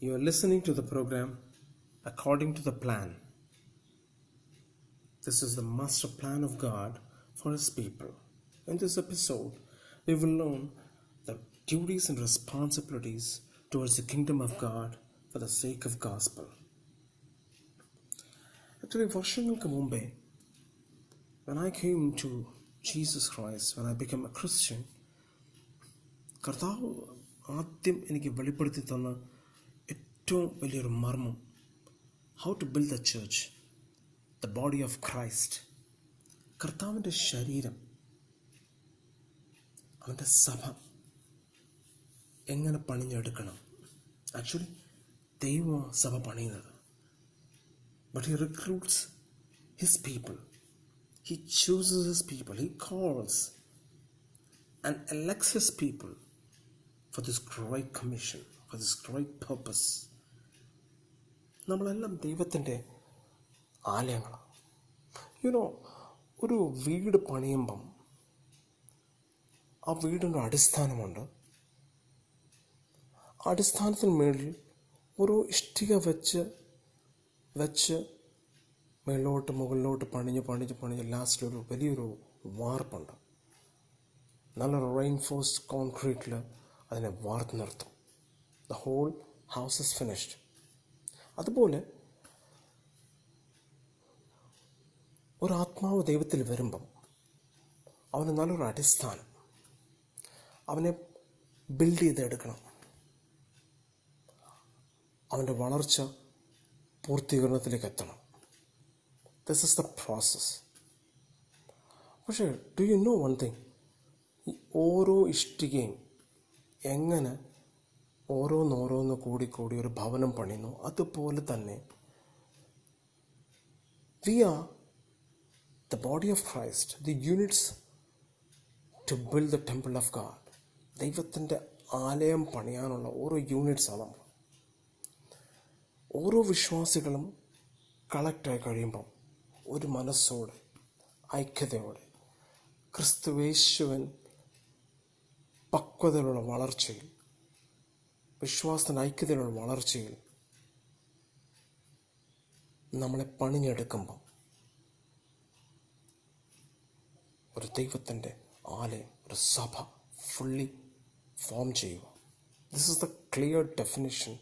You are listening to the program according to the plan. This is the master plan of God for His people. In this episode, we will learn the duties and responsibilities towards the kingdom of God for the sake of gospel. Actually, വർഷങ്ങൾക്ക് മുമ്പേ when I came to Jesus Christ, when I became a Christian, കർത്താവ് ആദ്യം എനിക്ക് വെളിപ്പെടുത്തി തന്ന ഏറ്റവും വലിയൊരു മർമ്മം how to build the church the body of Christ കർത്താവിന്റെ ശരീരം അവന്റെ സഭ എങ്ങനെ പണിഞ്ഞെടുക്കണം? ആക്ച്വലി ദൈവം സഭ പണിയുന്നത്. But he recruits his people he chooses his people he calls and elects ഹിസ് people for this great commission, for this great purpose. നമ്മളെല്ലാം ദൈവത്തിന്റെ ആലയങ്ങളാണ് യുനോ ഒരു വീട് പണിയുമ്പം ആ വീടിന്റെ അടിസ്ഥാനമുണ്ട്. അടിസ്ഥാനത്തിന് മേളിൽ ഓരോ ഇഷ്ടിക വെച്ച് വെച്ച് മേളിലോട്ട് മുകളിലോട്ട് പണിഞ്ഞ് പണിഞ്ഞ് പണിഞ്ഞ് ലാസ്റ്റിലൊരു വലിയൊരു വാർപ്പുണ്ട്. നല്ലൊരു റെയിൻഫോഴ്സ്ഡ് കോൺക്രീറ്റിൽ അതിനെ വാർത്ത് നിർത്തും. The whole house is finished അതുപോലെ ഒരാത്മാവ് ദൈവത്തിൽ വരുമ്പം അവന് നല്ലൊരു അടിസ്ഥാനം. അവനെ ബിൽഡ് ചെയ്തെടുക്കണം. അവന്റെ വളർച്ച പൂർത്തീകരണത്തിലേക്ക് എത്തണം. ദിസ് ഇസ് ദ പ്രോസസ് പക്ഷേ do you know one thing ഓരോ ഇഷ്ടികയും എങ്ങനെ ഓരോന്നോരോന്ന് കൂടി കൂടി ഒരു ഭവനം പണിയുന്നു. അതുപോലെ തന്നെ we are the body of Christ the units to build the temple of God ദൈവത്തിന്റെ ആലയം പണിയാനുള്ള ഓരോ യൂണിറ്റ്സാണ് നമ്മൾ. ഓരോ വിശ്വാസികളും കളക്റ്റായി കഴിയുമ്പം ഒരു മനസ്സോടെ ഐക്യതയോടെ ക്രിസ്തുവേശുവൻ പക്വതയിലുള്ള വളർച്ചയിൽ വിശ്വാസത്തിന്റെ ഐക്യതയിലുള്ള വളർച്ചയിൽ നമ്മളെ പണിഞ്ഞെടുക്കുമ്പം ഒരു ദൈവത്തിന്റെ ആലയം ഒരു സഭ ഫുള്ളി ഫോം ചെയ്യുക. This is the clear definition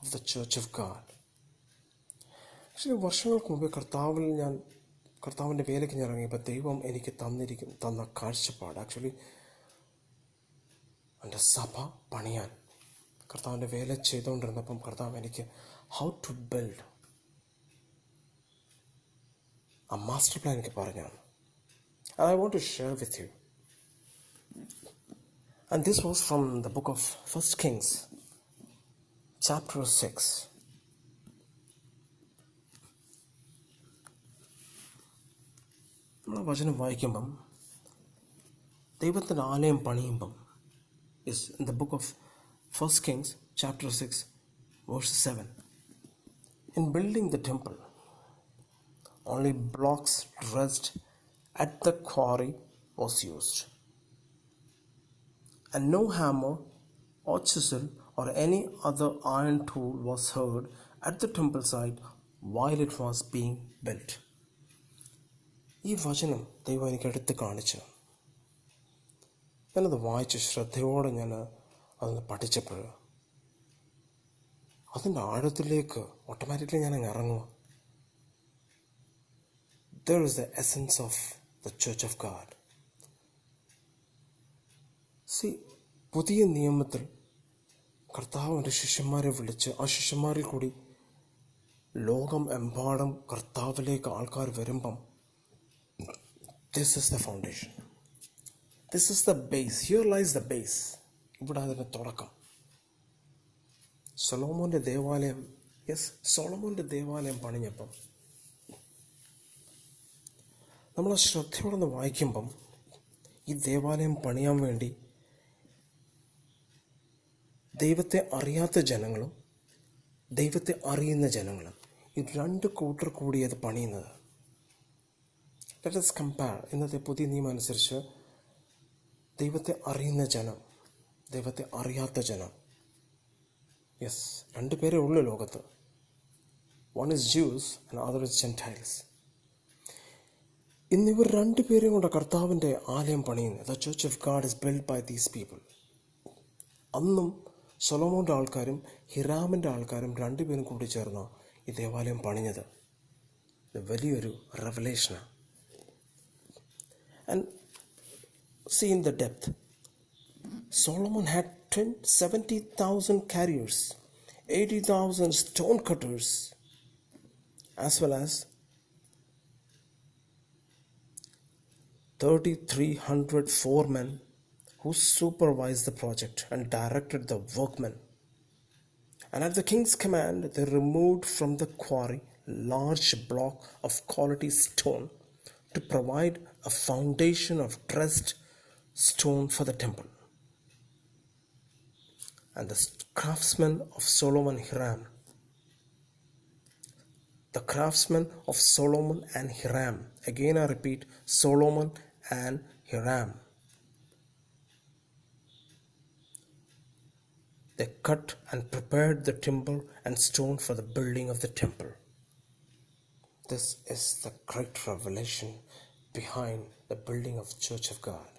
of the church of God actually വർഷങ്ങൾക്ക് മുമ്പേ കർത്താവിൽ ഞാൻ കർത്താവിന്റെ വേലയ്ക്ക് ഞാൻ ഇറങ്ങിയപ്പോൾ ദൈവം എനിക്ക് തന്നിരിക്കും തന്ന കാഴ്ചപ്പാട് ആക്ച്വലി എന്റെ സഭ പണിയാൻ കർത്താവിന്റെ വേല ചെയ്തുകൊണ്ടിരുന്നപ്പം കർത്താവ് എനിക്ക് how to build a master plan എനിക്ക് പറഞ്ഞാണ്. I want to share with you and this was from the book of first Kings chapter six നമ്മൾ വചനം വായിക്കുമ്പം ദൈവത്തിന്റെ ആലയം പണിയുമ്പം is in the book of 1 Kings chapter 6, verse 7. In building the temple, only blocks dressed at the quarry was used, and no hammer or chisel or any other iron tool was heard at the temple site while it was being built. ഈ വചനം ദൈവം എനിക്ക് എടുത്ത് കാണിച്ചു ഞാനത് വായിച്ച് ശ്രദ്ധയോടെ ഞാൻ അതൊന്ന് പഠിച്ചപ്പോൾ അതിന്റെ ആഴത്തിലേക്ക് ഓട്ടോമാറ്റിക്കലി ഞാൻ അങ്ങ് ഇറങ്ങുക there is the essence of the church of God see പുതിയ നിയമത്തിൽ കർത്താവ് എന്റെ ശിഷ്യന്മാരെ വിളിച്ച് ആ ശിഷ്യന്മാരിൽ കൂടി ലോകം എമ്പാടും കർത്താവിലേക്ക് ആൾക്കാർ വരുമ്പം this is the foundation this is the base here lies the base ഇവിടെ അതിന്റെ തുടക്കം. സൊലോമോന്റെ ദേവാലയം യെസ് സോളമോന്റെ ദേവാലയം പണിഞ്ഞപ്പം നമ്മൾ ശ്രദ്ധയോടൊന്ന് വായിക്കുമ്പം ഈ ദേവാലയം പണിയാൻ വേണ്ടി ദൈവത്തെ അറിയാത്ത ജനങ്ങളും ദൈവത്തെ അറിയുന്ന ജനങ്ങളും ഈ രണ്ട് കൂട്ടർ കൂടി അത് പണിയുന്നത്. ലെറ്റ് us കമ്പയർ ഇന്നത്തെ പുതിയ നിയമം അനുസരിച്ച് ദൈവത്തെ അറിയുന്ന ജനം ദൈവത്തെ അറിയാത്ത ജനം. യെസ് രണ്ട് പേരേ ഉള്ളൂ ലോകത്ത്. One is Jews and other is Gentiles ഇന്നിവർ രണ്ട് രണ്ടുപേരും കൊണ്ട് കർത്താവിന്റെ ആലയം പണിയുന്നത്. The church of God is build by these people അന്നും സൊലോമോന്റെ ആൾക്കാരും ഹിറാമിന്റെ ആൾക്കാരും രണ്ടുപേരും കൂടി ചേർന്ന് ഈ ദേവാലയം പണിഞ്ഞത്. ഇത് വലിയൊരു റെവലേഷനാണ് and seen the depth Solomon had 20 70,000 carriers, 80,000 stone cutters, as well as 3,300 foremen who supervised the project and directed the workmen. And at the king's command, they removed from the quarry large block of quality stone to provide a foundation of dressed stone for the temple. And the craftsmen of Solomon Hiram, the craftsmen of Solomon and Hiram, again I repeat, Solomon and Hiram. They cut and prepared the timber and stone for the building of the temple. This is the great revelation behind the building of Church of God.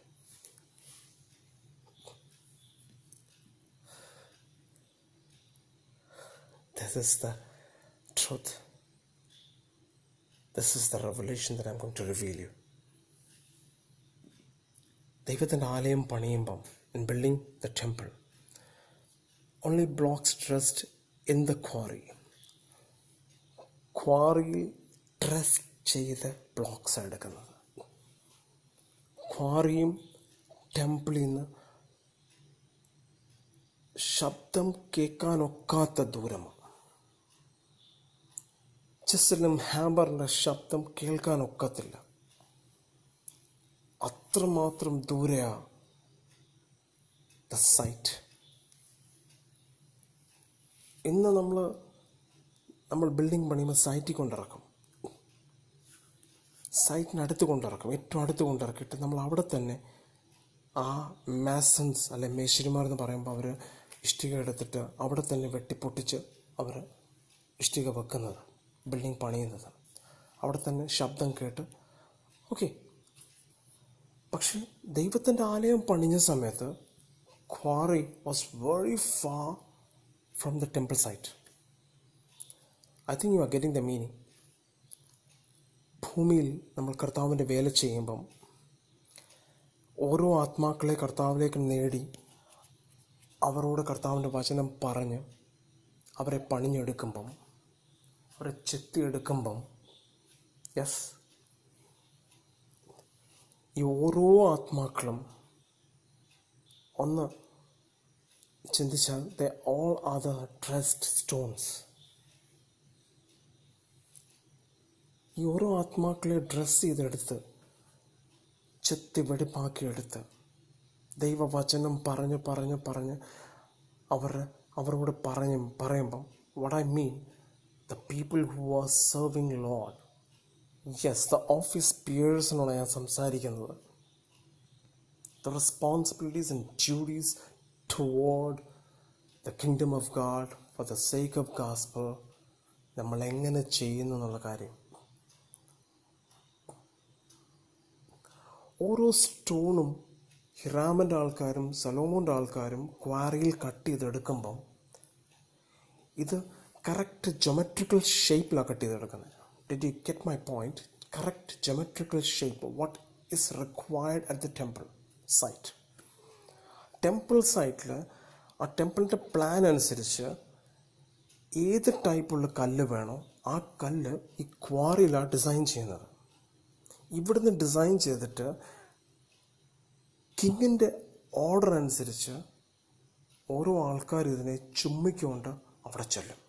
This is the truth. This is the revelation that I'm going to reveal you. ദൈവത്തിന്റെ ആലയം പണിയുമ്പം in building the temple only blocks dressed in the quarry ക്വാറിയിൽ dressed ചെയ്ത blocks എടുക്കുന്നത് ക്വാറിയും ടെമ്പിളിൽ നിന്ന് ശബ്ദം കേൾക്കാനൊക്കാത്ത ദൂരമാണ് ചെസ്സിലും ഹാമറിന്റെ ശബ്ദം കേൾക്കാൻ കേൾക്കാനൊക്കത്തില്ല. അത്രമാത്രം ദൂരെയാ ദ സൈറ്റ് ഇന്ന് നമ്മൾ നമ്മൾ ബിൽഡിംഗ് പണിയുമ്പോൾ സൈറ്റിൽ കൊണ്ടിറക്കും. സൈറ്റിനടുത്ത് കൊണ്ടിറക്കും. ഏറ്റവും അടുത്ത് കൊണ്ടിറക്കിയിട്ട് നമ്മൾ അവിടെ തന്നെ ആ മാസൻസ് അല്ലെ മേശരിമാർ എന്ന് പറയുമ്പോൾ അവർ ഇഷ്ടിക എടുത്തിട്ട് അവിടെ തന്നെ വെട്ടിപ്പൊട്ടിച്ച് അവർ ഇഷ്ടിക വെക്കുന്നത്. ബിൽഡിംഗ് പണിയുന്നത്. അവിടെ തന്നെ ശബ്ദം കേട്ട് ഓക്കെ പക്ഷെ ദൈവത്തിന്റെ ആലയം പണിഞ്ഞ സമയത്ത് quarry was very far from the temple site I think you are getting the meaning ഭൂമിയിൽ നമ്മൾ കർത്താവിന്റെ വേല ചെയ്യുമ്പം ഓരോ ആത്മാക്കളെ കർത്താവിലേക്ക് നേടി അവരോട് കർത്താവിന്റെ വചനം പറഞ്ഞ് അവരെ പണിഞ്ഞെടുക്കുമ്പം അവരെ ചെത്തിയെടുക്കുമ്പം യെസ് ഈ ഓരോ ആത്മാക്കളും ഒന്ന് ചിന്തിച്ചാൽ they all are the dressed stones ഈ ഓരോ ആത്മാക്കളെ ഡ്രസ്സ് ചെയ്തെടുത്ത് ചെത്തി വെടിപ്പാക്കിയെടുത്ത് ദൈവവചനം പറഞ്ഞ് പറഞ്ഞ് പറഞ്ഞ് അവർ അവരോട് പറഞ്ഞ് പറയുമ്പം what I mean the people who are serving Lord yes the office പിയേഴ്സിനോട് ഞാൻ സംസാരിക്കുന്നത്. The responsibilities and duties toward the kingdom of God for the sake of gospel നമ്മൾ എങ്ങനെ ചെയ്യുന്നു എന്നുള്ള കാര്യം. ഓരോ സ്റ്റോണും ഹിറാമന്റെ ആൾക്കാരും സലോമോന്റെ ആൾക്കാരും ക്വാറിയിൽ കട്ട് ചെയ്തെടുക്കുമ്പം ഇത് കറക്റ്റ് ജൊമെട്രിക്കൽ ഷേപ്പിലാണ് കട്ട് ചെയ്തെടുക്കുന്നത്. Did you get my point correct geometrical shape what is required at the temple site temple സൈറ്റിൽ ആ ടെമ്പിളിന്റെ പ്ലാൻ അനുസരിച്ച് ഏത് ടൈപ്പുള്ള കല്ല് വേണോ ആ കല്ല് ഈ ക്വാറിയിലാണ് ഡിസൈൻ ചെയ്യുന്നത്. ഇവിടുന്ന് ഡിസൈൻ ചെയ്തിട്ട് കിങ്ങിന്റെ ഓർഡർ അനുസരിച്ച് ഓരോ ആൾക്കാർ ഇതിനെ ചുമ്മിക്കൊണ്ട് അവിടെ ചെല്ലും.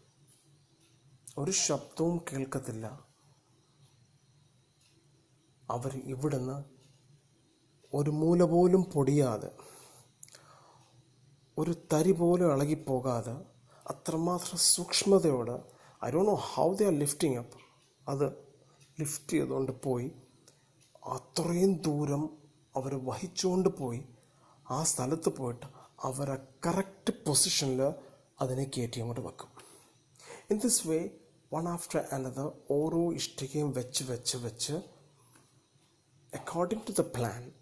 ഒരു ശബ്ദവും കേൾക്കത്തില്ല. അവർ ഇവിടുന്ന് ഒരു മൂല പോലും പൊടിയാതെ ഒരു തരി പോലും ഇളകിപ്പോകാതെ അത്രമാത്രം സൂക്ഷ്മതയോടെ I do know how they are lifting up അത് ലിഫ്റ്റ് ചെയ്തുകൊണ്ട് പോയി. അത്രയും ദൂരം അവർ വഹിച്ചുകൊണ്ട് പോയി. ആ സ്ഥലത്ത് പോയിട്ട് അവരെ കറക്റ്റ് പൊസിഷനിൽ അതിനെ കയറ്റി അങ്ങോട്ട് വെക്കും. In this way one after another ഓരോ ഇഷ്ടികയും വെച്ച് വെച്ച് വെച്ച് അക്കോർഡിംഗ് ടു ദ പ്ലാൻ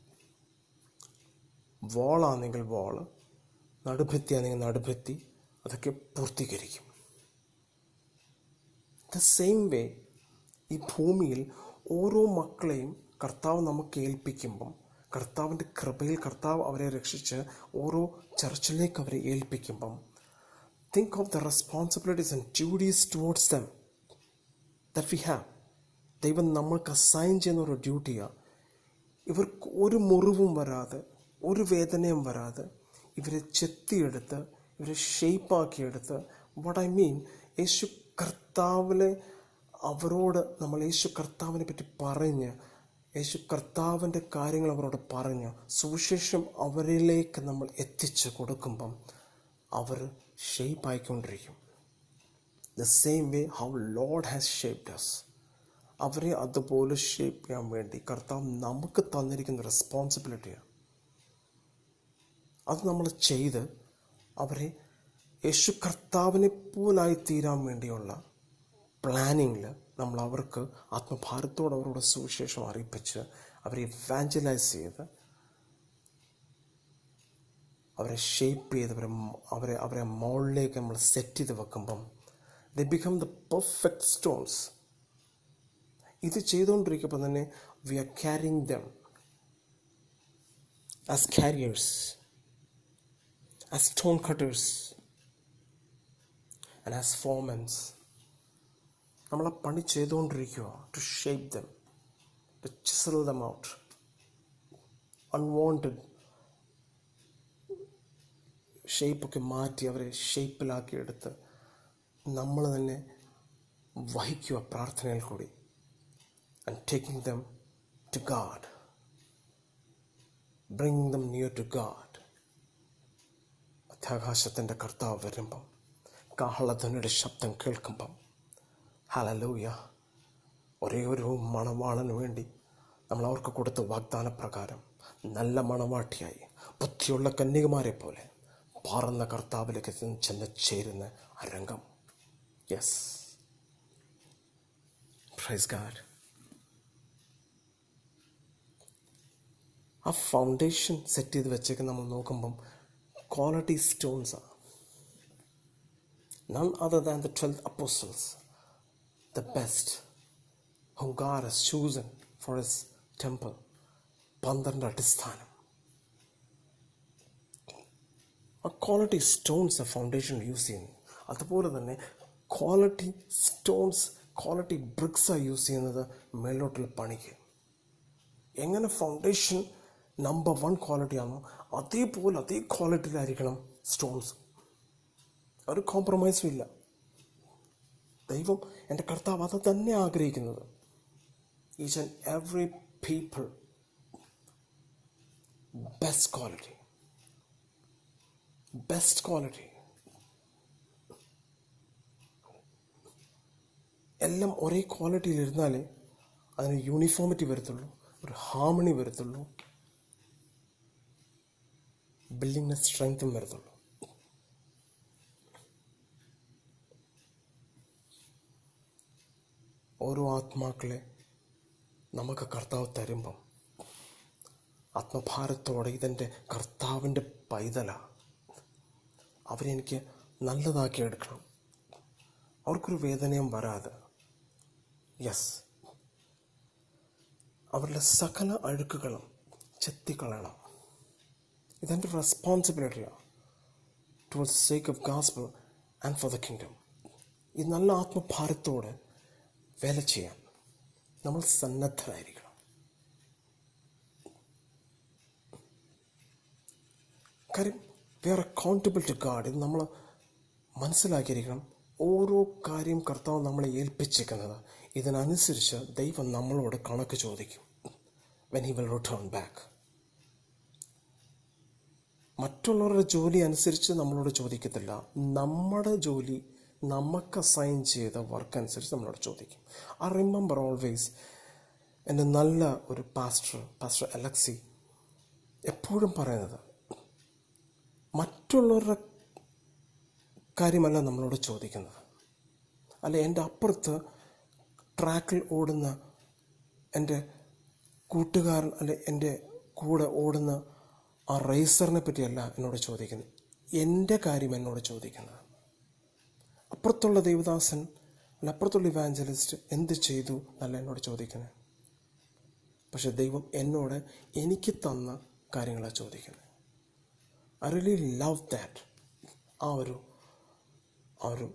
വോളാണെങ്കിൽ വോൾ നടുഭിത്തി ആണെങ്കിൽ നടുഭിത്തി അതൊക്കെ പൂർത്തീകരിക്കും. ദ സെയിം വേ ഈ ഭൂമിയിൽ ഓരോ മക്കളെയും കർത്താവ് നമുക്ക് ഏൽപ്പിക്കുമ്പം കർത്താവിന്റെ കൃപയിൽ കർത്താവ് അവരെ രക്ഷിച്ച് ഓരോ ചർച്ചിലേക്ക് അവരെ ഏൽപ്പിക്കുമ്പം think of the responsibilities and duties towards them that we have ദൈവം നമ്മൾക്ക് അസൈൻ ചെയ്യുന്ന ഒരു ഡ്യൂട്ടിയാണ് ഇവർക്ക് ഒരു മുറിവും വരാതെ ഒരു വേദനയും വരാതെ ഇവരെ ചെത്തിയെടുത്ത് ഇവരെ ഷെയ്പ്പാക്കിയെടുത്ത് വാട്ട് ഐ മീൻ യേശു കർത്താവിനെ അവരോട് നമ്മൾ യേശു കർത്താവിനെ പറ്റി പറഞ്ഞ് യേശു കർത്താവിന്റെ കാര്യങ്ങൾ അവരോട് പറഞ്ഞ് സുവിശേഷം അവരിലേക്ക് നമ്മൾ എത്തിച്ച് കൊടുക്കുമ്പം അവർ ഷേപ്പായിക്കൊണ്ടിരിക്കും the same way how Lord has shaped us അവരെ അതുപോലെ ഷേപ്പ് ചെയ്യാൻ വേണ്ടി കർത്താവ് നമുക്ക് തന്നിരിക്കുന്ന റെസ്പോൺസിബിലിറ്റിയാണ് അത് നമ്മൾ ചെയ്ത് അവരെ യേശു കർത്താവിനെ പോലായി തീരാൻ വേണ്ടിയുള്ള പ്ലാനിങ്ങിൽ നമ്മൾ അവർക്ക് ആത്മഭാരത്തോട് അവരോട് സുവിശേഷം അറിയിപ്പിച്ച് അവരെ വാഞ്ചലൈസ് ചെയ്ത് അവരെ ഷേപ്പ് ചെയ്ത് അവരെ അവരെ അവരെ മോളിലേക്ക് നമ്മൾ സെറ്റ് ചെയ്ത് വെക്കുമ്പം the become the perfect stones ഇത് ചെയ്തുകൊണ്ടിരിക്കുമ്പോൾ തന്നെ we are carrying them as carriers as stone cutters and as ഫോമൻസ് നമ്മൾ ആ പണി ചെയ്തുകൊണ്ടിരിക്കുക to shape them to chisel them out unwanted ഷേപ്പൊക്കെ മാറ്റി അവരെ ഷേപ്പിലാക്കി എടുത്ത് നമ്മൾ തന്നെ വഹിക്കുക പ്രാർത്ഥനയിൽ കൂടി. And taking them to God bring them near to God അത്യാകാശത്തിന്റെ കർത്താവ് വരുമ്പം കാഹളധനയുടെ ശബ്ദം കേൾക്കുമ്പം ഹലലൂയ ഒരേ ഒരു മണവാളന് വേണ്ടി നമ്മൾ അവർക്ക് കൊടുത്ത വാഗ്ദാന പ്രകാരം നല്ല മണവാട്ടിയായി ബുദ്ധിയുള്ള കന്യകുമാരെ പോലെ പാറുന്ന കർത്താവിലേക്ക് ചെന്ന് ചേരുന്ന ആ രംഗം Praise God. ആ ഫൗണ്ടേഷൻ സെറ്റ് ചെയ്ത് വെച്ചേക്ക് നമ്മൾ നോക്കുമ്പം quality സ്റ്റോൺസാണ് none other than the twelfth apostles the best who God has chosen for his temple പന്ത്രണ്ട് അടിസ്ഥാനം. ആ ക്വാളിറ്റി സ്റ്റോൺസ് ആ ഫൗണ്ടേഷൻ യൂസ് ചെയ്യുന്നു. അതുപോലെ തന്നെ ക്വാളിറ്റി സ്റ്റോൺസ് ക്വാളിറ്റി ബ്രിക്സാണ് യൂസ് ചെയ്യുന്നത് മേലോട്ടുള്ള പണിക്ക്. എങ്ങനെ ഫൗണ്ടേഷൻ നമ്പർ വൺ ക്വാളിറ്റി ആണോ അതേപോലെ അതേ ക്വാളിറ്റിയിലായിരിക്കണം സ്റ്റോൺസ് ഒരു കോംപ്രമൈസും ഇല്ല. ദൈവം എന്റെ കർത്താവ് അത് തന്നെ ആഗ്രഹിക്കുന്നത്. Each and every people best quality best quality എല്ലാം ഒരേ ക്വാളിറ്റിയിൽ ഇരുന്നാലേ അതിന് യൂണിഫോമിറ്റി വരത്തുള്ളൂ ഒരു ഹാർമണി വരത്തുള്ളൂ ബിൽഡിങ്ങിന് സ്ട്രെങ്ത്തും വരത്തുള്ളൂ. ഓരോ ആത്മാക്കളെ നമുക്ക് കർത്താവ് തരുമ്പം ആത്മഭാരത്തോടെ ഇതെന്റെ കർത്താവിന്റെ പൈതല. അവരെനിക്ക് നല്ലതാക്കി എടുക്കണം. അവർക്കൊരു വേദനയും വരാതെ യെസ് അവരുടെ സകല അഴുക്കുകളും ചെത്തിക്കളയണം. ഇതെന്റെ റെസ്പോൺസിബിലിറ്റിയാണ് towards sake of gospel and for the kingdom ഈ നല്ല ആത്മഭാരത്തോടെ വേല ചെയ്യാൻ നമ്മൾ സന്നദ്ധരായിരിക്കണം. കാര്യം we are accountable to God ഇത് നമ്മൾ മനസ്സിലാക്കിയിരിക്കണം. ഓരോ കാര്യം കർത്താവ് നമ്മളെ ഏൽപ്പിച്ചിരിക്കുന്നത്. ഇതിനനുസരിച്ച് ദൈവം നമ്മളോട് കണക്ക് ചോദിക്കും. When he will return back മറ്റുള്ളവരുടെ ജോലി അനുസരിച്ച് നമ്മളോട് ചോദിക്കത്തില്ല. നമ്മുടെ ജോലി നമുക്ക് അസൈൻ ചെയ്ത വർക്ക് അനുസരിച്ച് നമ്മളോട് ചോദിക്കും. ഐ റിമെമ്പർ ഓൾവേസ് എന്റെ നല്ല ഒരു പാസ്റ്റർ പാസ്റ്റർ അലക്സി എപ്പോഴും പറയുന്നത് മറ്റുള്ളവരുടെ കാര്യമല്ല നമ്മളോട് ചോദിക്കുന്നത്. അല്ല എന്റെ അപ്പുറത്ത് ട്രാക്കിൽ ഓടുന്ന എന്റെ കൂട്ടുകാരൻ അല്ലെ എന്റെ കൂടെ ഓടുന്ന ആ റേസറിനെ പറ്റിയല്ല എന്നോട് ചോദിക്കുന്നത്. എന്റെ കാര്യം എന്നോട് ചോദിക്കുന്നത്. അപ്പുറത്തുള്ള ദേവദാസൻ അല്ല അപ്പുറത്തുള്ള ഇവാഞ്ചലിസ്റ്റ് എന്ത് ചെയ്തു എന്നല്ല എന്നോട് ചോദിക്കുന്നത്. പക്ഷെ ദൈവം എന്നോട് എനിക്ക് തന്ന കാര്യങ്ങളാണ് ചോദിക്കുന്നത്. ഐ റിയലി ലവ് ദാറ്റ് ആ ഒരു ആ ഒരു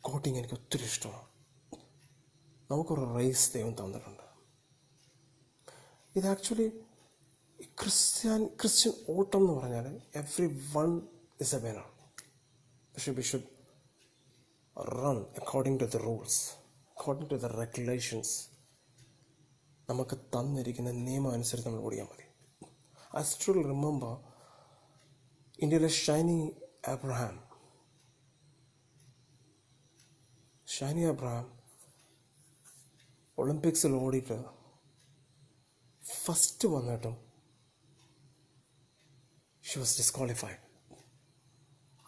കോട്ടിങ് എനിക്ക് ഒത്തിരി ഇഷ്ടമാണ്. നമുക്കൊരു റൈസ് ദൈവം തന്നിട്ടുണ്ട്. ഇത് ആക്ച്വലി ക്രിസ്ത്യൻ ക്രിസ്ത്യൻ ഓട്ടം എന്ന് പറഞ്ഞാൽ every one is a winner പക്ഷെ we should run according to the rules according to the regulations നമുക്ക് തന്നിരിക്കുന്ന നിയമം അനുസരിച്ച് നമ്മൾ ഓടിയാൽ മതി. ഐ സ്റ്റിൽ റിമെമ്പർ ഇന്ത്യയിലെ ഷൈനി അബ്രഹാം ഷൈനി അബ്രഹാം ഒളിമ്പിക്സിൽ ഓടിയിട്ട് ഫസ്റ്റ് വന്നിട്ടും ഷി വാസ് ഡിസ്ക്വാളിഫൈഡ്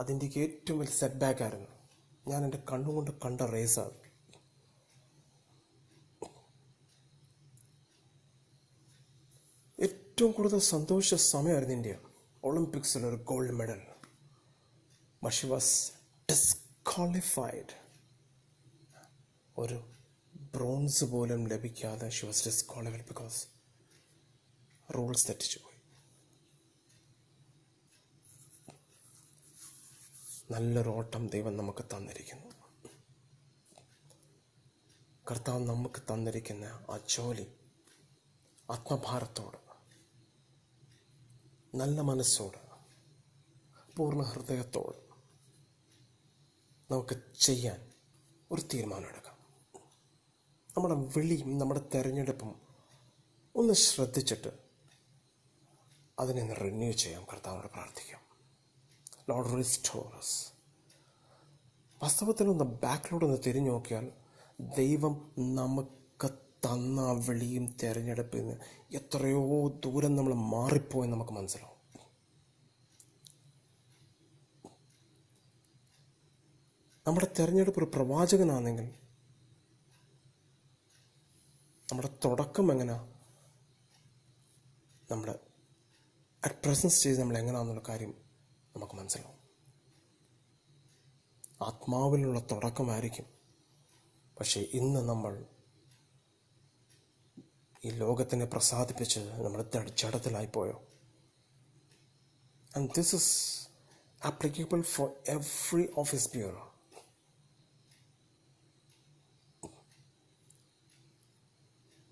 അതിന്റെ ഏറ്റവും വലിയ സെറ്റ് ബാക്ക് ആയിരുന്നു. ഞാൻ എന്റെ കണ്ണുകൊണ്ട് കണ്ട റേസാണ് ഏറ്റവും കൂടുതൽ സന്തോഷ സമയമായിരുന്നു ഇന്ത്യ. ഒളിമ്പിക്സിൽ ഒരു gold medal but she was disqualified ഒരു ബ്രോൺസ് പോലും ലഭിക്കാതെ she was disqualified because rules തെറ്റിച്ചു പോയി. നല്ലൊരു ഓട്ടം ദൈവം നമുക്ക് തന്നിരിക്കുന്നു. കർത്താവ് നമുക്ക് തന്നിരിക്കുന്ന ആ ജോലി ആത്മഭാരത്തോട് നല്ല മനസ്സോട് പൂർണ ഹൃദയത്തോട് നമുക്ക് ചെയ്യാൻ ഒരു തീരുമാനമെടുക്കാം. നമ്മുടെ വിളിയും നമ്മുടെ തെരഞ്ഞെടുപ്പും ഒന്ന് ശ്രദ്ധിച്ചിട്ട് അതിനെ റിന്യൂ ചെയ്യാം കർത്താവിനോട് പ്രാർത്ഥിക്കാം. ലോഡ് റിസ്റ്റോറസ് വാസ്തവത്തിൽ ഒന്ന് ബാക്കിലോട്ട് ഒന്ന് തിരിഞ്ഞു നോക്കിയാൽ ദൈവം നമുക്ക് തന്ന വിളിയും തിരഞ്ഞെടുപ്പിൽ നിന്ന് എത്രയോ ദൂരം നമ്മൾ മാറിപ്പോയി നമുക്ക് മനസ്സിലാവും. നമ്മുടെ തിരഞ്ഞെടുപ്പ് ഒരു പ്രവാചകനാണെങ്കിൽ നമ്മുടെ തുടക്കം എങ്ങനെയാണ് നമ്മുടെ അറ്റ് പ്രസൻസ് സ്റ്റേജ് നമ്മൾ എങ്ങനെയാണെന്നുള്ള കാര്യം നമുക്ക് മനസ്സിലാവും. ആത്മാവിലുള്ള തുടക്കമായിരിക്കും. പക്ഷേ ഇന്ന് നമ്മൾ ഈ ലോകത്തിനെ പ്രസാദിപ്പിച്ച് നമ്മൾ ജഡത്തിലായിപ്പോയോ and this is applicable for every office bureau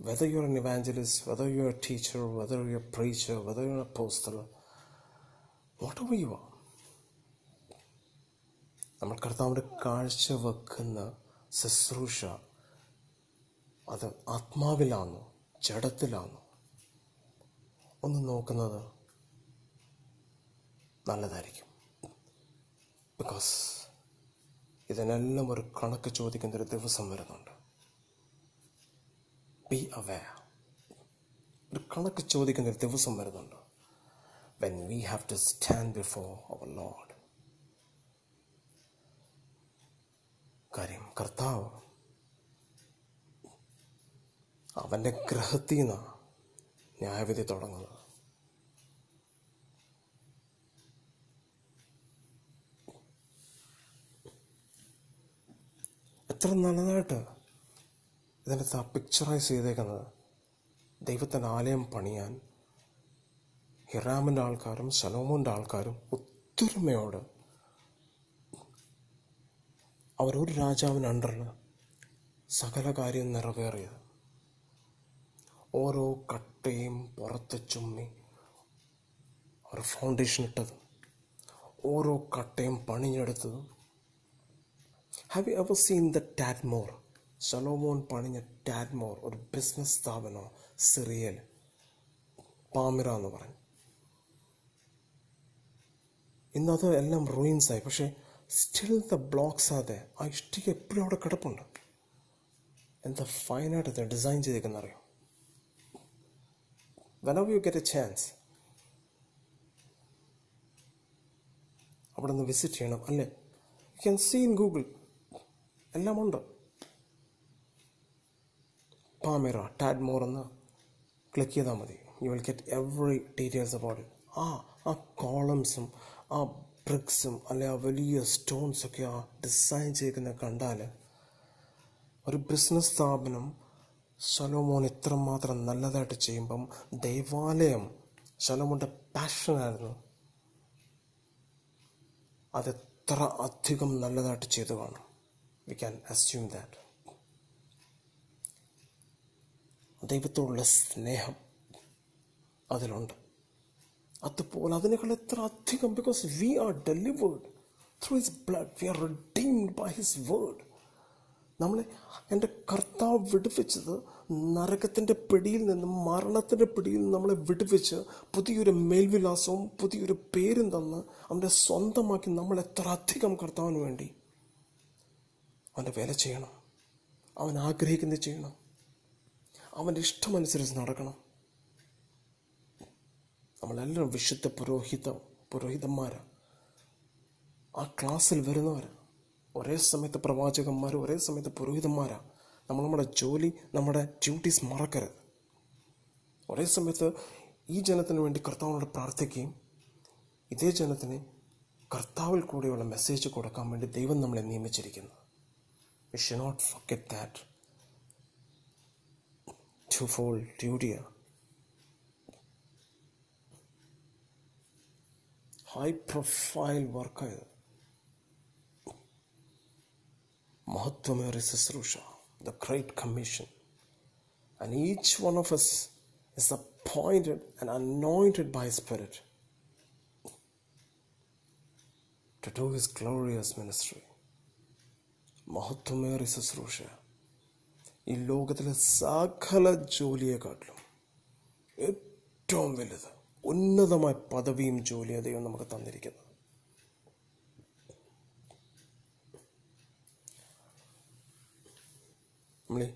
whether you're an evangelist, whether you're a teacher, whether you're a preacher, whether you're an apostle, whatever you are, നമ്മൾ കർത്താവിന്റെ കാഴ്ച വെക്കുന്ന ശുശ്രൂഷ അത് ആത്മാവിലാണോ ജഡത്തിലാണോ ഒന്ന് നോക്കുന്നത് നല്ലതായിരിക്കും ബിക്കോസ് ഇതിനെല്ലാം ഒരു കണക്ക് ചോദിക്കുന്ന ഒരു ദിവസം വരുന്നുണ്ട് ബി അവെയർ ഒരു കണക്ക് ചോദിക്കുന്ന ഒരു ദിവസം വരുന്നുണ്ട്. When we have to stand before our lord കാര്യം കർത്താവ് അവന്റെ ഗ്രഹത്തിൽ നിന്നാണ് ന്യായവിധി തുടങ്ങുന്നത്. എത്ര നല്ലതായിട്ട് ഇതിനകത്ത് ആ പിക്ചറൈസ് ചെയ്തേക്കുന്നത് ദൈവത്തിന്റെ ആലയം പണിയാൻ ഹിറാമിന്റെ ആൾക്കാരും സലോമോന്റെ ആൾക്കാരും ഒത്തൊരുമയോട് അവരൊരു രാജാവിന് അണ്ടറിൽ സകല കാര്യം നിറവേറിയത്. ഓരോ കട്ടയും പുറത്ത് ചുമ്മി അവർ ഫൗണ്ടേഷൻ ഇട്ടത്. ഓരോ കട്ടയും പണിഞ്ഞെടുത്തതും. Have you ever seen the Tadmor Solomon പണിഞ്ഞ Tadmor ഒരു ബിസിനസ് സ്ഥാപനം സിറിയൽ പാമിറ എന്ന് പറഞ്ഞു ഇന്നത് എല്ലാം റൂയിൻസ് ആയി. പക്ഷേ സ്റ്റിൽ ദ ബ്ലോക്സ് അതെ ആ ഇഷ്ടിക എപ്പോഴും അവിടെ കിടപ്പുണ്ട്. എന്താ ഫൈനായിട്ട് ഇത് ഡിസൈൻ ചെയ്തേക്കുന്ന അറിയോ? Whenever you get a chance അവിടെ നിന്ന് വിസിറ്റ് ചെയ്യണം അല്ലേ? You can see in Google എല്ലാമുണ്ട് പാമിറ ടാഡ് മോർ എന്ന് ക്ലിക്ക് ചെയ്താൽ മതി you will get every details about ആ ആ കോളംസും ആ ബ്രിക്സും അല്ലെ ആ വലിയ സ്റ്റോൺസ് ഒക്കെ ആ ഡിസൈൻ ചെയ്തിരിക്കുന്നത് കണ്ടാൽ ഒരു ബിസിനസ് സ്ഥാപനം ശലോമോൻ ഇത്രമാത്രം നല്ലതായിട്ട് ചെയ്യുമ്പം ദൈവാലയം ശലോമോന്റെ പാഷനായിരുന്നു അതെത്ര അധികം നല്ലതായിട്ട് ചെയ്തു കാണും. വി ക്യാൻ അസ്യൂം ദാറ്റ് ദൈവത്തോടുള്ള സ്നേഹം അതിലുണ്ട്. അതുപോലെ അതിനേക്കാൾ എത്ര അധികം? Because we are delivered through his blood we are redeemed by his word നമ്മളെ എന്റെ കർത്താവ് വിടുവിച്ചത് നരകത്തിന്റെ പിടിയിൽ നിന്നും മരണത്തിന്റെ പിടിയിൽ നിന്നും നമ്മളെ വിടുവിച്ച് പുതിയൊരു മേൽവിലാസവും പുതിയൊരു പേരും തന്ന് അവന്റെ സ്വന്തമാക്കി നമ്മൾ എത്ര അധികം കർത്താവിന് വേണ്ടി? അവന്റെ വില ചെയ്യണം. അവൻ ആഗ്രഹിക്കുന്നത് ചെയ്യണം. അവന്റെ ഇഷ്ടമനുസരിച്ച് നടക്കണം. നമ്മളെല്ലാം വിശുദ്ധ പുരോഹിത പുരോഹിതന്മാരാണ് ആ ക്ലാസ്സിൽ വരുന്നവരാണ് ഒരേ സമയത്ത് പ്രവാചകന്മാർ ഒരേ സമയത്ത് പുരോഹിതന്മാരാണ് നമ്മൾ നമ്മുടെ ജോലി നമ്മുടെ ഡ്യൂട്ടീസ് മറക്കരുത്. ഒരേ സമയത്ത് ഈ ജനത്തിന് വേണ്ടി കർത്താവിനോട് പ്രാർത്ഥിക്കുകയും ഇതേ ജനത്തിന് കർത്താവിൽ കൂടെയുള്ള മെസ്സേജ് കൊടുക്കാൻ വേണ്ടി ദൈവം നമ്മളെ നിയമിച്ചിരിക്കുന്നു. We should not forget that Two-fold duty: high-profile worker, Mahatmamari Susrusha, the Great Commission. And each one of us is appointed and anointed by Spirit to do His glorious ministry. Mahatmamari Susrusha. ഈ ലോകത്തിലെ സകല ജോലിയെക്കാട്ടിലും ഏറ്റവും വലുത് ഉന്നതമായ പദവിയും ജോലിയും ദൈവം നമുക്ക് തന്നിരിക്കുന്നത്. നമ്മൾ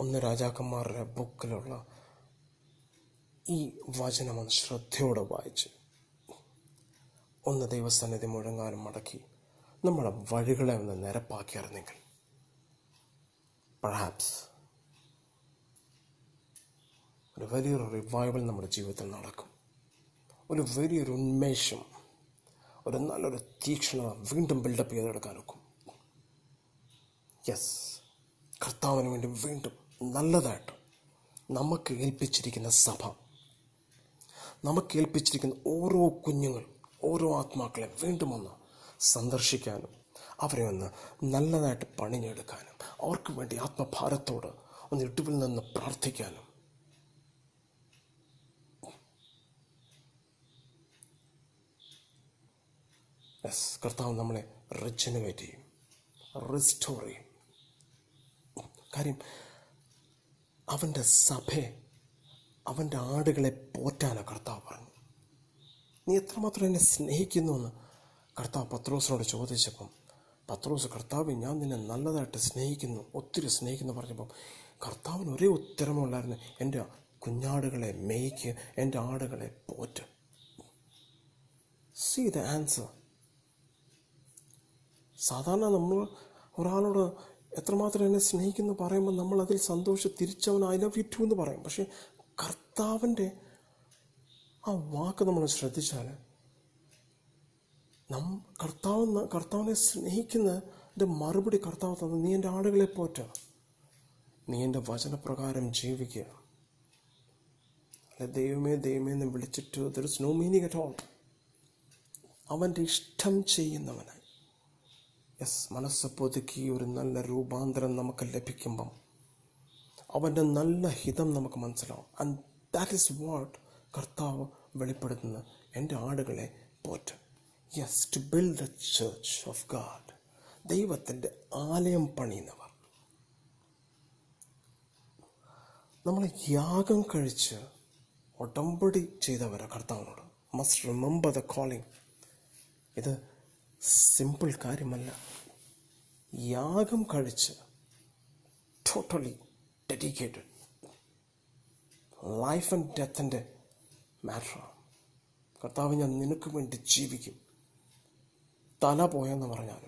ഒന്ന് രാജാക്കന്മാരുടെ ബുക്കിലുള്ള ഈ വചനം ഒന്ന് ശ്രദ്ധയോടെ വായിച്ച് ഒന്ന് ദൈവസന്നിധി മുഴങ്ങാനും മടക്കി നമ്മുടെ വഴികളെ ഒന്ന് നിരപ്പാക്കിയായിരുന്നെങ്കിൽ perhaps. ഒരു വലിയൊരു റിവൈവൽ നമ്മുടെ ജീവിതത്തിൽ നടക്കും. ഒരു വലിയൊരു ഉന്മേഷം ഒരു നല്ലൊരു തീക്ഷണ വീണ്ടും ബിൽഡപ്പ് ചെയ്തെടുക്കാൻ ഒക്കും. യെസ് കർത്താവിന് വേണ്ടി വീണ്ടും നല്ലതായിട്ട് നമുക്ക് ഏൽപ്പിച്ചിരിക്കുന്ന സഭ നമുക്ക് ഏൽപ്പിച്ചിരിക്കുന്ന ഓരോ കുഞ്ഞുങ്ങൾ ഓരോ ആത്മാക്കളെ വീണ്ടും ഒന്ന് സന്ദർശിക്കാനും അവരെ ഒന്ന് നല്ലതായിട്ട് പണിഞ്ഞെടുക്കാനും അവർക്ക് വേണ്ടി ആത്മഭാരത്തോട് ഒന്ന് ഇട്ടുവിൽ നിന്ന് പ്രാർത്ഥിക്കാനും. യെസ് കർത്താവ് നമ്മളെ റിജനുവേറ്റ് ചെയ്യും റിസ്റ്റോർ ചെയ്യും. കാര്യം അവന്റെ സഭയെ അവന്റെ ആടുകളെ പോറ്റാനാണ് കർത്താവ് പറഞ്ഞു നീ എത്രമാത്രം എന്നെ സ്നേഹിക്കുന്നു എന്ന് കർത്താവ് പത്രോസിനോട് ചോദിച്ചപ്പം പത്രോസ് കർത്താവ് ഞാൻ നിന്നെ നല്ലതായിട്ട് സ്നേഹിക്കുന്നു ഒത്തിരി സ്നേഹിക്കുന്നു പറഞ്ഞപ്പം കർത്താവിന് ഒരേ ഉത്തരമുള്ളായിരുന്നു എന്റെ കുഞ്ഞാടുകളെ മേയ്ക്ക് എന്റെ ആടുകളെ പോറ്റ്. സി ദ ആൻസർ സാധാരണ നമ്മൾ ഒരാളോട് എത്രമാത്രം എന്നെ സ്നേഹിക്കുന്നു പറയുമ്പോൾ നമ്മൾ അതിൽ സന്തോഷം തിരിച്ചവൻ ഐ ലവ് യു ടു എന്ന് പറയും. പക്ഷേ കർത്താവിന്റെ ആ വാക്ക് നമ്മൾ ശ്രദ്ധിച്ചാൽ നം കർത്താവ് കർത്താവിനെ സ്നേഹിക്കുന്നതിന്റെ മറുപടി കർത്താവ് തന്നു. നീ എന്റെ ആളുകളെ പോറ്റ. നീ എന്റെ വചനപ്രകാരം ജീവിക്കുക. അല്ലെ ദൈവമേ ദൈവമേ എന്ന് വിളിച്ചിട്ട് there is no meaning at all അവന്റെ ഇഷ്ടം ചെയ്യുന്നവനായി യെസ് മനസ്സ് പുതുക്കി ഒരു നല്ല രൂപാന്തരം നമുക്ക് ലഭിക്കുമ്പം അവന്റെ നല്ല ഹിതം നമുക്ക് മനസ്സിലാവും. ആൻഡ് ദാറ്റ് ഈസ് വാട്ട് കർത്താവ് വെളിപ്പെടുത്തുന്ന എന്റെ ആടുകളെ Pat. Yes to build the church of God ദൈവത്തിന്റെ ആലയം പണിയുന്നവർ. നമ്മൾ യാഗം കഴിച്ച് ഉടമ്പടി ചെയ്തവരെ കർത്താവിനോട്. മസ്റ്റ് റിമെമ്പർ ദ കോളിംഗ് ഇത് സിമ്പിൾ കാര്യമല്ല. യാഗം കഴിച്ച് ടോട്ടലി ഡെഡിക്കേറ്റഡ് ലൈഫ് ആൻഡ് ഡെത്തിന്റെ മാറ്ററാണ് കർത്താവ് ഞാൻ നിനക്ക് വേണ്ടി ജീവിക്കും. തല പോയെന്ന് പറഞ്ഞാലും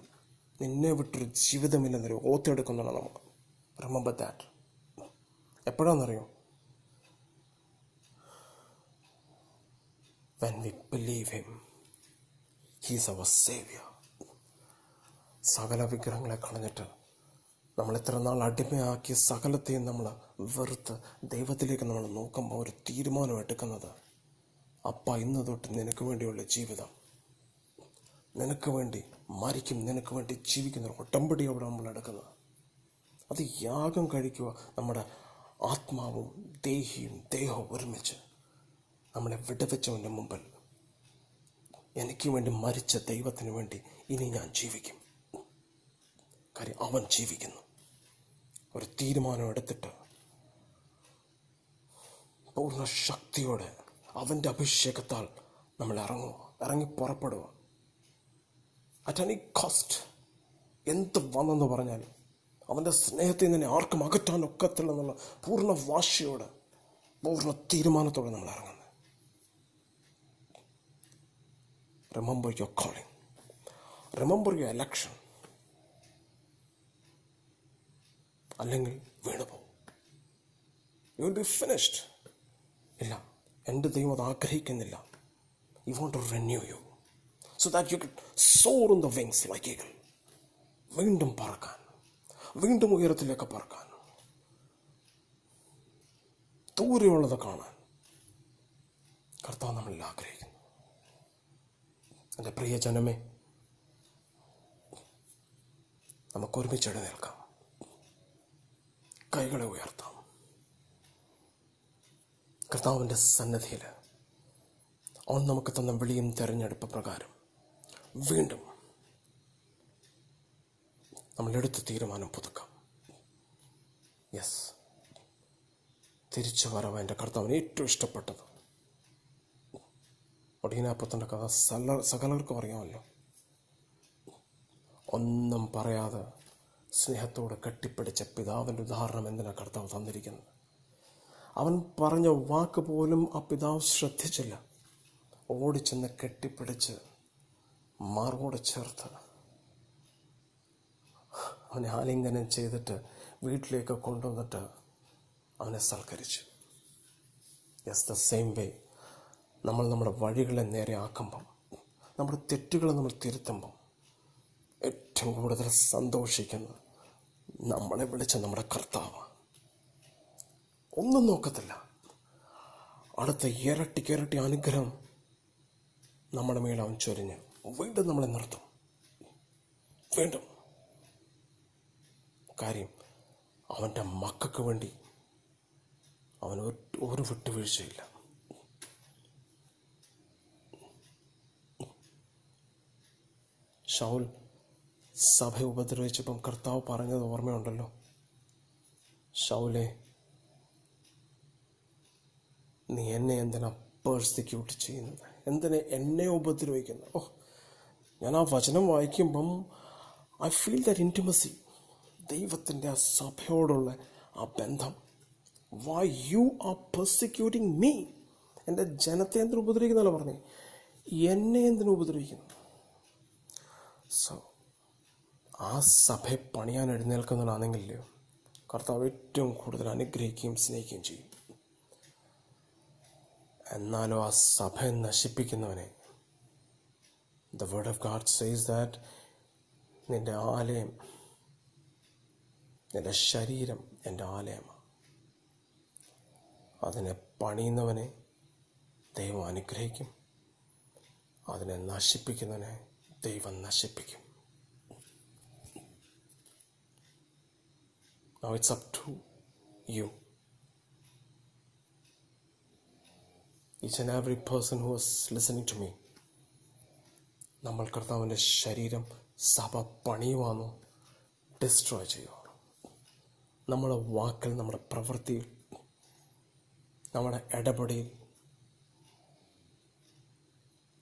നിന്നെ വിട്ടൊരു ജീവിതമില്ലെന്നൊരു ഓത്തെടുക്കുന്നതാണ് നമുക്ക്. Remember that എപ്പോഴാണെന്നറിയോ when we believe him he's our savior. സകല വിഗ്രഹങ്ങളെ കളഞ്ഞിട്ട് നമ്മൾ ഇത്ര നാൾ അടിമയാക്കിയ സകലത്തെയും നമ്മൾ വെറുത്ത് ദൈവത്തിലേക്ക് നമ്മൾ നോക്കുമ്പോൾ ഒരു തീരുമാനം എടുക്കുന്നത് അപ്പ ഇന്ന് തൊട്ട് നിനക്ക് വേണ്ടിയുള്ള ജീവിതം നിനക്ക് വേണ്ടി മരിക്കും നിനക്ക് വേണ്ടി ജീവിക്കുന്ന ഒരു ഒട്ടമ്പടിയോടെ നമ്മൾ എടുക്കുന്നത്. അത് യാഗം കഴിക്കുക നമ്മുടെ ആത്മാവും ദേഹിയും ദേഹവും ഒരുമിച്ച് നമ്മളെ വിടവെച്ചവന്റെ മുമ്പിൽ. എനിക്ക് വേണ്ടി മരിച്ച ദൈവത്തിന് വേണ്ടി ഇനി ഞാൻ ജീവിക്കും. കാര്യം അവൻ ജീവിക്കുന്നു. ഒരു തീരുമാനം എടുത്തിട്ട് പൂർണ ശക്തിയോടെ അവന്റെ അഭിഷേകത്താൽ നമ്മൾ ഇറങ്ങുക ഇറങ്ങി പുറപ്പെടുക. അറ്റ് എനി കോസ്റ്റ് എന്ത് വന്നെന്ന് പറഞ്ഞാലും അവന്റെ സ്നേഹത്തിൽ നിന്നെ ആർക്കും അകറ്റാൻ ഒക്കത്തില്ല എന്നുള്ള പൂർണ വാശിയോടെ പൂർണ തീരുമാനത്തോടെ നമ്മൾ ഇറങ്ങുന്നത് remember your calling remember your election അല്ലെങ്കിൽ വീണു പോകും. യു വിൽ ബി ഫിനിഷ്ഡ് ഇല്ല എന്റെ ദൈവം അത് ആഗ്രഹിക്കുന്നില്ല. You want to renew you so that you soar in the wings like eagle വീണ്ടും പറക്കാൻ. വീണ്ടും ഉയരത്തിലേക്ക് പറക്കാൻ. ദൂരെയുള്ളത് കാണാൻ കർത്താവ് നമ്മളിൽ ആഗ്രഹിക്കുന്നു. എന്റെ പ്രിയ ജനമേ നമുക്ക് ഒരുമിച്ച് എഴുന്നേൽക്കാം കൈകളെ ഉയർത്താം. കർത്താവിന്റെ സന്നദ്ധിയിൽ അവൻ നമുക്ക് തന്ന വിളിയും തെരഞ്ഞെടുപ്പ് പ്രകാരം വീണ്ടും നമ്മൾ എടുത്ത തീരുമാനം പുതുക്കാം. യെസ് തിരിച്ചു വരവ് എന്റെ കർത്താവിന് ഏറ്റവും ഇഷ്ടപ്പെട്ടത്. ഒടീനാപ്പത്തിന്റെ കഥ സല സകലർക്കും അറിയാമല്ലോ. ഒന്നും പറയാതെ സ്നേഹത്തോടെ കെട്ടിപ്പിടിച്ച പിതാവിന്റെ ഉദാഹരണം എന്തിനാ കർത്താവ് തന്നിരിക്കുന്നത്? അവൻ പറഞ്ഞ വാക്ക് പോലും ആ പിതാവ് ശ്രദ്ധിച്ചില്ല. ഓടിച്ചെന്ന് കെട്ടിപ്പിടിച്ച് മാർവോട് ചേർത്ത് അവനെ ആലിംഗനം ചെയ്തിട്ട് വീട്ടിലേക്ക് കൊണ്ടുവന്നിട്ട് അവനെ സൽക്കരിച്ചു. യെസ് ദ സെയിം വേ നമ്മൾ നമ്മുടെ വഴികളെ നേരെ ആക്കുമ്പം നമ്മുടെ തെറ്റുകളെ നമ്മൾ തിരുത്തുമ്പം ഏറ്റവും കൂടുതൽ സന്തോഷിക്കുന്നത് നമ്മളെ വിളിച്ച നമ്മുടെ കർത്താവ്. ഒന്നും നോക്കത്തില്ല. അടുത്ത ഇരട്ടിക്ക് ഇരട്ടി അനുഗ്രഹം നമ്മുടെ മേൽ അവൻ ചൊരിഞ്ഞ്. വീണ്ടും നമ്മളെ നിർത്തും. വീണ്ടും. കാര്യം അവന്റെ മക്കൾക്ക് വേണ്ടി അവൻ ഒരു- വിട്ടുവീഴ്ചയില്ല. ഷൗൽ സഭ ഉപദ്രവിച്ചപ്പം കർത്താവ് പറഞ്ഞത് ഓർമ്മയുണ്ടല്ലോ. ഷൗലെ നീ എന്നെ എന്തിനാ പേഴ്സിക്യൂട്ട് ചെയ്യുന്നത്? എന്തിനെ എന്നെ ഉപദ്രവിക്കുന്നത്? ഓ ഞാൻ ആ വചനം വായിക്കുമ്പം ഐ ഫീൽ ദറ്റ് ഇന്റിമസി ദൈവത്തിന്റെ ആ സഭയോടുള്ള ആ ബന്ധം. Why you are persecuting me എന്റെ ജനത്തെ എന്തിനു ഉപദ്രവിക്കുന്നല്ലോ പറഞ്ഞേ. എന്നെ എന്തിനു ഉപദ്രവിക്കുന്നു? സോ ആ സഭയെ പണിയാൻ എഴുന്നേൽക്കുന്നതാണെങ്കിലോ കർത്താവ് ഏറ്റവും കൂടുതൽ അനുഗ്രഹിക്കുകയും സ്നേഹിക്കുകയും ചെയ്യും. എന്നാലും ആ സഭയെ നശിപ്പിക്കുന്നവനെ The word of God says that നിന്റെ ആലയം നിന്റെ ശരീരം എൻ്റെ ആലയമാണ് അതിനെ പണിയുന്നവനെ ദൈവം അനുഗ്രഹിക്കും അതിനെ നശിപ്പിക്കുന്നവനെ ദൈവം നശിപ്പിക്കും Now it's up to you. Each and every person who is listening to me. നമ്മൾ കർത്താവിന്റെ ശരീരം സഭ പണിയുവാനോ ഡിസ്ട്രോയ് ചെയ്യുവാനോ. നമ്മുടെ വാക്കിൽ നമ്മുടെ പ്രവൃത്തിയിൽ നമ്മുടെ ഇടപെടിയിൽ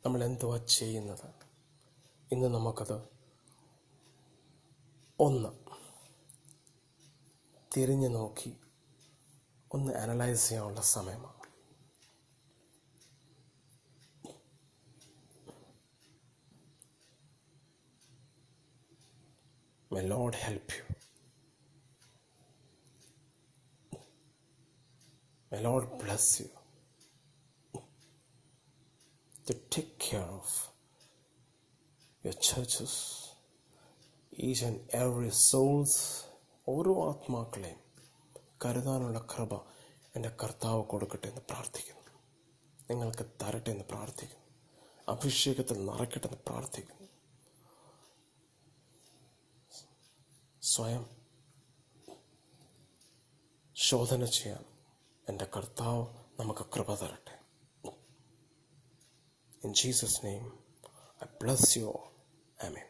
നമ്മൾ എന്തുവാ ചെയ്യുന്നത്? ഇന്ന് നമുക്കത് ഒന്ന് തിരിഞ്ഞു നോക്കി ഒന്ന് അനലൈസ് ചെയ്യാനുള്ള സമയമാണ്. May Lord help you. May Lord bless you. To take care of your churches, each and every souls, ഓരോ ആത്മാക്കളെയും കരുതാനുള്ള കൃപ എന്റെ കർത്താവ് കൊടുക്കട്ടെ എന്ന് പ്രാർത്ഥിക്കുന്നു. നിങ്ങൾക്ക് തരട്ടെ എന്ന് പ്രാർത്ഥിക്കുന്നു. അഭിഷേകത്തിൽ നിറയ്ക്കട്ടെ എന്ന് പ്രാർത്ഥിക്കുന്നു. സ്വയം ശോധന ചെയ്യാൻ എന്റെ കർത്താവ് നമുക്ക് കൃപ തരട്ടെ. In Jesus name I bless you amen